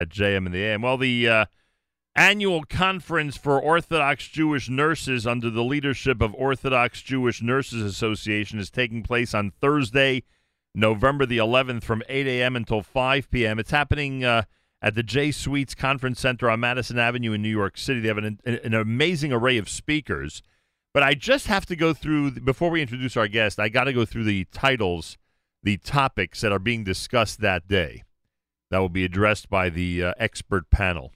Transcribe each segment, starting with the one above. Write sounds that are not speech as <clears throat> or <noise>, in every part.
at JM in the AM. Well, the uh, annual conference for Orthodox Jewish nurses under the leadership of Orthodox Jewish Nurses Association is taking place on Thursday, November the 11th from 8 a.m. until 5 p.m. It's happening uh, at the Jay Suites Conference Center on Madison Avenue in New York City. They have an, an amazing array of speakers. But I just have to go through, before we introduce our guest, I got to go through the titles, the topics that are being discussed that day that will be addressed by the uh, expert panel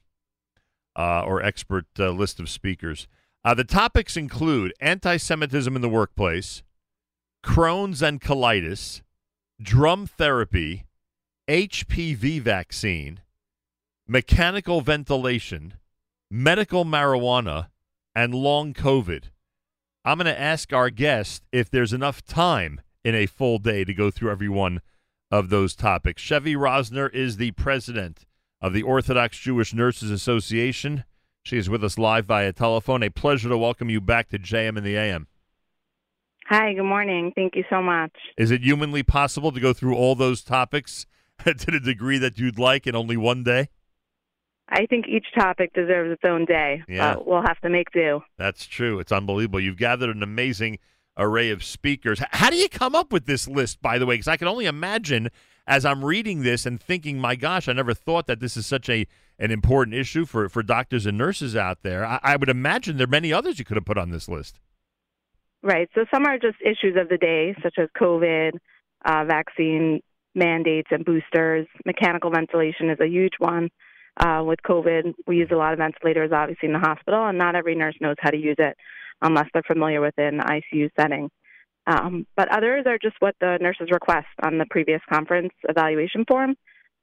uh, or expert uh, list of speakers. Uh, the topics include anti Semitism in the workplace, Crohn's and colitis, drum therapy, HPV vaccine, mechanical ventilation, medical marijuana, and long COVID. I'm going to ask our guest if there's enough time in a full day to go through every one of those topics. Chevy Rosner is the president of the Orthodox Jewish Nurses Association. She is with us live via telephone. A pleasure to welcome you back to JM in the AM. Hi, good morning. Thank you so much. Is it humanly possible to go through all those topics <laughs> to the degree that you'd like in only one day? I think each topic deserves its own day. Yeah. But we'll have to make do. That's true. It's unbelievable. You've gathered an amazing array of speakers. How do you come up with this list, by the way? Because I can only imagine as I'm reading this and thinking, my gosh, I never thought that this is such a an important issue for, for doctors and nurses out there. I, I would imagine there are many others you could have put on this list. Right. So some are just issues of the day, such as COVID, uh, vaccine mandates and boosters. Mechanical ventilation is a huge one. Uh, with COVID, we use a lot of ventilators, obviously, in the hospital, and not every nurse knows how to use it unless they're familiar with the ICU setting. Um, but others are just what the nurses request on the previous conference evaluation form,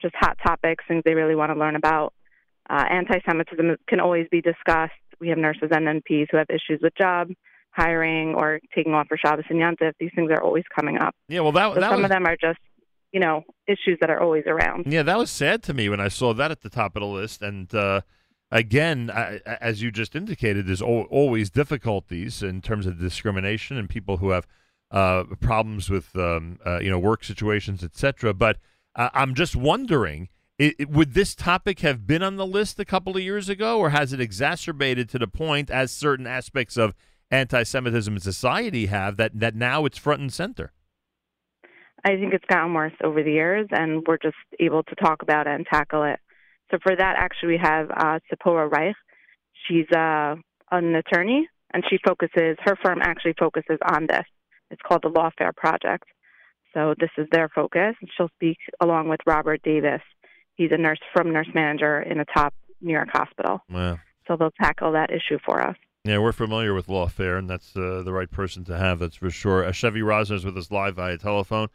just hot topics, things they really want to learn about. Uh, anti-Semitism can always be discussed. We have nurses and NPs who have issues with job hiring or taking off for Shabbos and Yontif. These things are always coming up. Yeah, well, that, so that some was, of them are just you know issues that are always around. Yeah, that was sad to me when I saw that at the top of the list, and uh, again, I, as you just indicated, there's always difficulties in terms of discrimination and people who have uh, problems with um, uh, you know work situations, etc. But uh, I'm just wondering, it, it, would this topic have been on the list a couple of years ago, or has it exacerbated to the point, as certain aspects of anti-Semitism in society have, that that now it's front and center? I think it's gotten worse over the years, and we're just able to talk about it and tackle it. So for that, actually, we have uh, Ziporah Reich. She's uh, an attorney, and she focuses. Her firm actually focuses on this. It's called the Lawfare Project. So this is their focus. And She'll speak along with Robert Davis. He's a nurse from nurse manager in a top New York hospital. Wow. So they'll tackle that issue for us. Yeah, we're familiar with Lawfare, and that's uh, the right person to have. That's for sure. Uh, Chevy Rosner is with us live via telephone,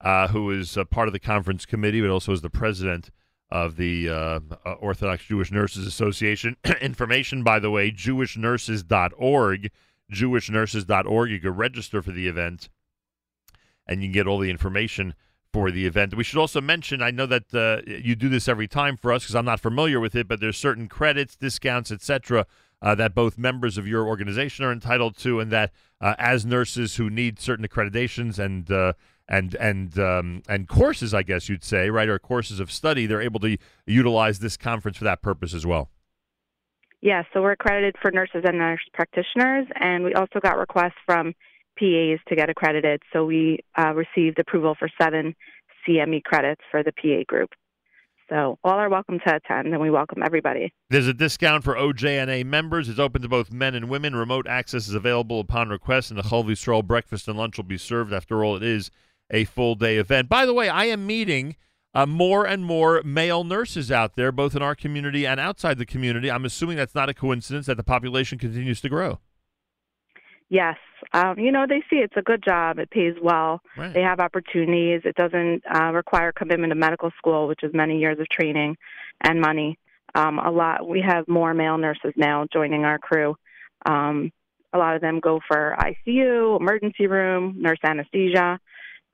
uh, who is part of the conference committee, but also is the president of the uh, uh, Orthodox Jewish Nurses Association. <clears throat> Information, by the way, jewishnurses.org. Jewishnurses.org. You can register for the event and you can get all the information for the event. We should also mention I know that uh, you do this every time for us because I'm not familiar with it, but there's certain credits, discounts, etc. Uh, that both members of your organization are entitled to, and that uh, as nurses who need certain accreditations and uh, and and um, and courses, I guess you'd say, right, or courses of study, they're able to utilize this conference for that purpose as well. Yes, yeah, so we're accredited for nurses and nurse practitioners, and we also got requests from PAs to get accredited. So we uh, received approval for seven CME credits for the PA group. So all are welcome to attend, and we welcome everybody. There's a discount for OJNA members. It's open to both men and women. Remote access is available upon request, and the Chol Yisrael breakfast and lunch will be served. After all, it is a full day event. By the way, I am meeting uh, more and more male nurses out there, both in our community and outside the community. I'm assuming that's not a coincidence that the population continues to grow. Yes. Um, you know, they see it's a good job. It pays well. Right. They have opportunities. It doesn't uh, require commitment to medical school, which is many years of training and money. Um, a lot. We have more male nurses now joining our crew. Um, a lot of them go for ICU, emergency room, nurse anesthesia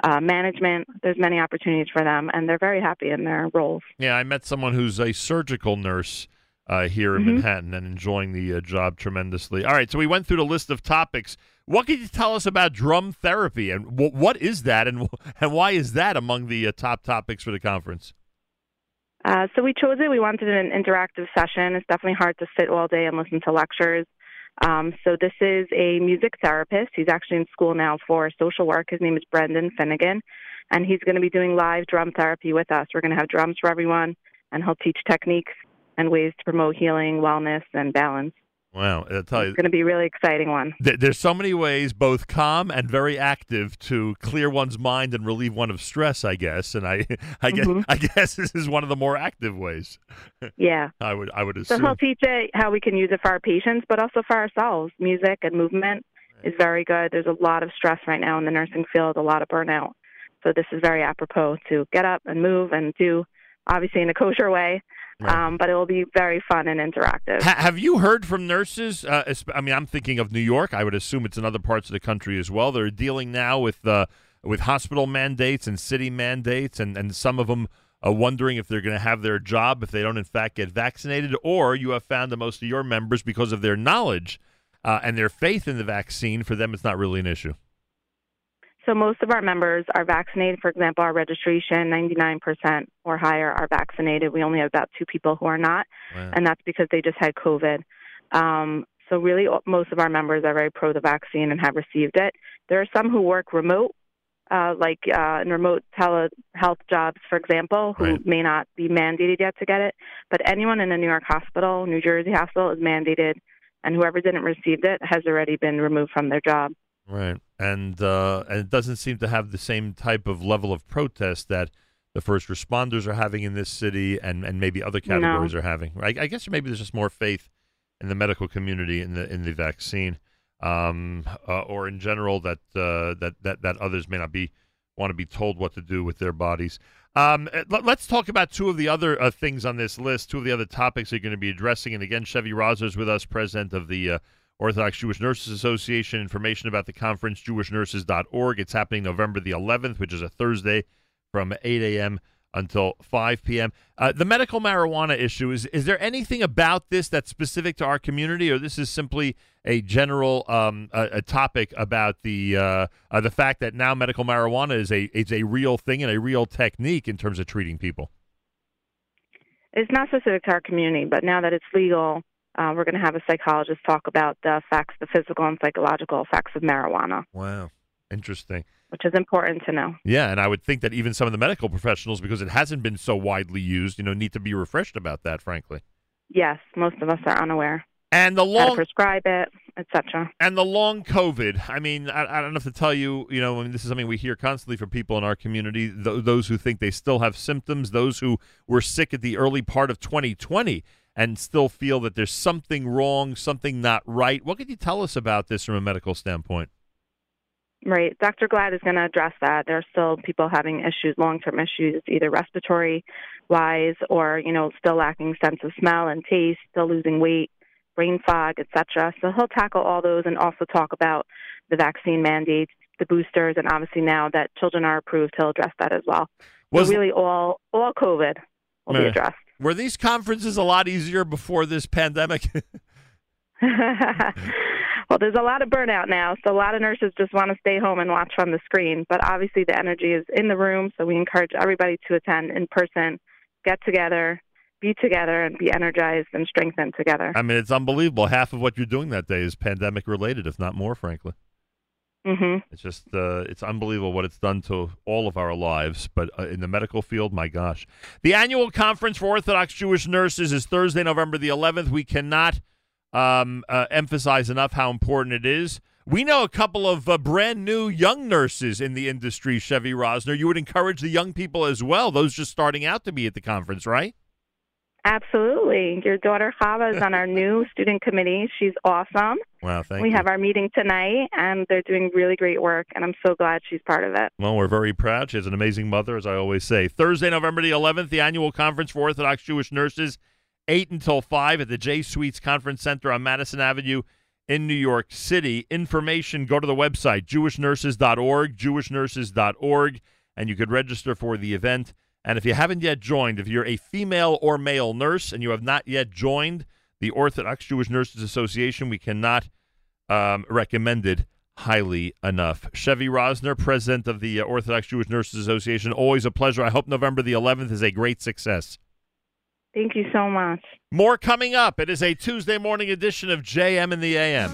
uh, management. There's many opportunities for them, and they're very happy in their roles. Yeah, I met someone who's a surgical nurse uh, here in mm-hmm. Manhattan and enjoying the uh, job tremendously. All right, so we went through the list of topics. What can you tell us about drum therapy, and w- what is that, and and why is that among the uh, top topics for the conference? Uh, so we chose it. We wanted an interactive session. It's definitely hard to sit all day and listen to lectures. Um, so this is a music therapist. He's actually in school now for social work. His name is Brendan Finnegan, and he's going to be doing live drum therapy with us. We're going to have drums for everyone, and he'll teach techniques and ways to promote healing, wellness, and balance. Wow, I'll tell you, It's going to be a really exciting one. th- there's so many ways, both calm and very active, to clear one's mind and relieve one of stress. I guess, and I, <laughs> I guess, Mhm. I guess this is one of the more active ways. <laughs> Yeah. I would, I would assume. So he'll teach it how we can use it for our patients, but also for ourselves. Music and movement is very good. There's a lot of stress right now in the nursing field, a lot of burnout. So this is very apropos to get up and move and do, obviously in a kosher way, Right. um, but it will be very fun and interactive. Ha- have you heard from nurses? Uh, I mean, I'm thinking of New York. I would assume it's in other parts of the country as well. They're dealing now with uh, with hospital mandates and city mandates, and, and some of them are wondering if they're going to have their job if they don't, in fact, get vaccinated. Or you have found that most of your members, because of their knowledge uh, and their faith in the vaccine, for them, it's not really an issue. So most of our members are vaccinated. For example, our registration, 99% or higher are vaccinated. We only have about two people who are not, Wow. and that's because they just had COVID. Um, so really, most of our members are very pro the vaccine and have received it. There are some who work remote, uh, like uh, in remote telehealth jobs, for example, who Right. may not be mandated yet to get it. But anyone in a New York hospital, New Jersey hospital, is mandated, and whoever didn't receive it has already been removed from their job. Right, and uh, and it doesn't seem to have the same type of level of protest that the first responders are having in this city, and, and maybe other No. categories are having. Right, I guess maybe there's just more faith in the medical community in the in the vaccine, um, uh, or in general that uh, that that that others may not be want to be told what to do with their bodies. Um, uh, let, us talk about two of the other uh, things on this list, two of the other topics you're going to be addressing. And again, Chevy Rosner is with us, president of the uh, Orthodox Jewish Nurses Association. Information about the conference, jewishnurses.org. It's happening November the 11th, which is a Thursday from 8 a.m. until 5 p.m. Uh, the medical marijuana issue is is there anything about this that's specific to our community, or this is simply a general um, a, a topic about the uh, uh, the fact that now medical marijuana is a is a real thing and a real technique in terms of treating people? It's not specific to our community, but now that it's legal, uh, we're going to have a psychologist talk about the effects, the physical and psychological effects of marijuana, Wow, interesting. which is important to know. Yeah, and I would think that even some of the medical professionals, because it hasn't been so widely used, you know, need to be refreshed about that. Frankly, Yes, most of us are unaware and the how to long prescribe it, etc. and the long COVID. I mean, I, I don't have to tell you, you know, I mean, this is something we hear constantly from people in our community. Th- those who think they still have symptoms, those who were sick at the early part of 2020 and still feel that there's something wrong, something not right. What could you tell us about this from a medical standpoint? Right. Dr. Glad is going to address that. There are still people having issues, long-term issues, either respiratory wise or, you know, still lacking sense of smell and taste, still losing weight, brain fog, etc. So he'll tackle all those and also talk about the vaccine mandates, the boosters, and obviously now that children are approved, he'll address that as well. Was so really all all COVID will be addressed. Were these conferences a lot easier before this pandemic? <laughs> well, there's a lot of burnout now, so a lot of nurses just want to stay home and watch from the screen. But obviously, the energy is in the room, so we encourage everybody to attend in person, get together, be together, and be energized and strengthened together. I mean, it's unbelievable. Half of what you're doing that day is pandemic related, if not more, frankly. Hmm It's just uh, it's unbelievable what it's done to all of our lives. But uh, in the medical field, my gosh, the annual conference for Orthodox Jewish nurses is Thursday, November the 11th. We cannot um, uh, emphasize enough how important it is. We know a couple of uh, brand new young nurses in the industry, Chevy Rosner. You would encourage the young people as well, those just starting out to be at the conference, right? Absolutely. Your daughter Chava is on our <laughs> new student committee. She's awesome. Wow, thank we you. have our meeting tonight, and they're doing really great work, and I'm so glad she's part of it. Well, we're very proud. She has an amazing mother, as I always say. Thursday, November the 11th, the annual conference for Orthodox Jewish nurses, 8 until 5 at the Jay Suites Conference Center on Madison Avenue in New York City. Information, go to the website, jewishnurses.org, jewishnurses.org, and you could register for the event. And if you haven't yet joined, if you're a female or male nurse and you have not yet joined the Orthodox Jewish Nurses Association, we cannot um, recommend it highly enough. Chevy Rosner, president of the uh, Orthodox Jewish Nurses Association, always a pleasure. I hope November the 11th is a great success. Thank you so much. More coming up. It is a Tuesday morning edition of JM in the AM.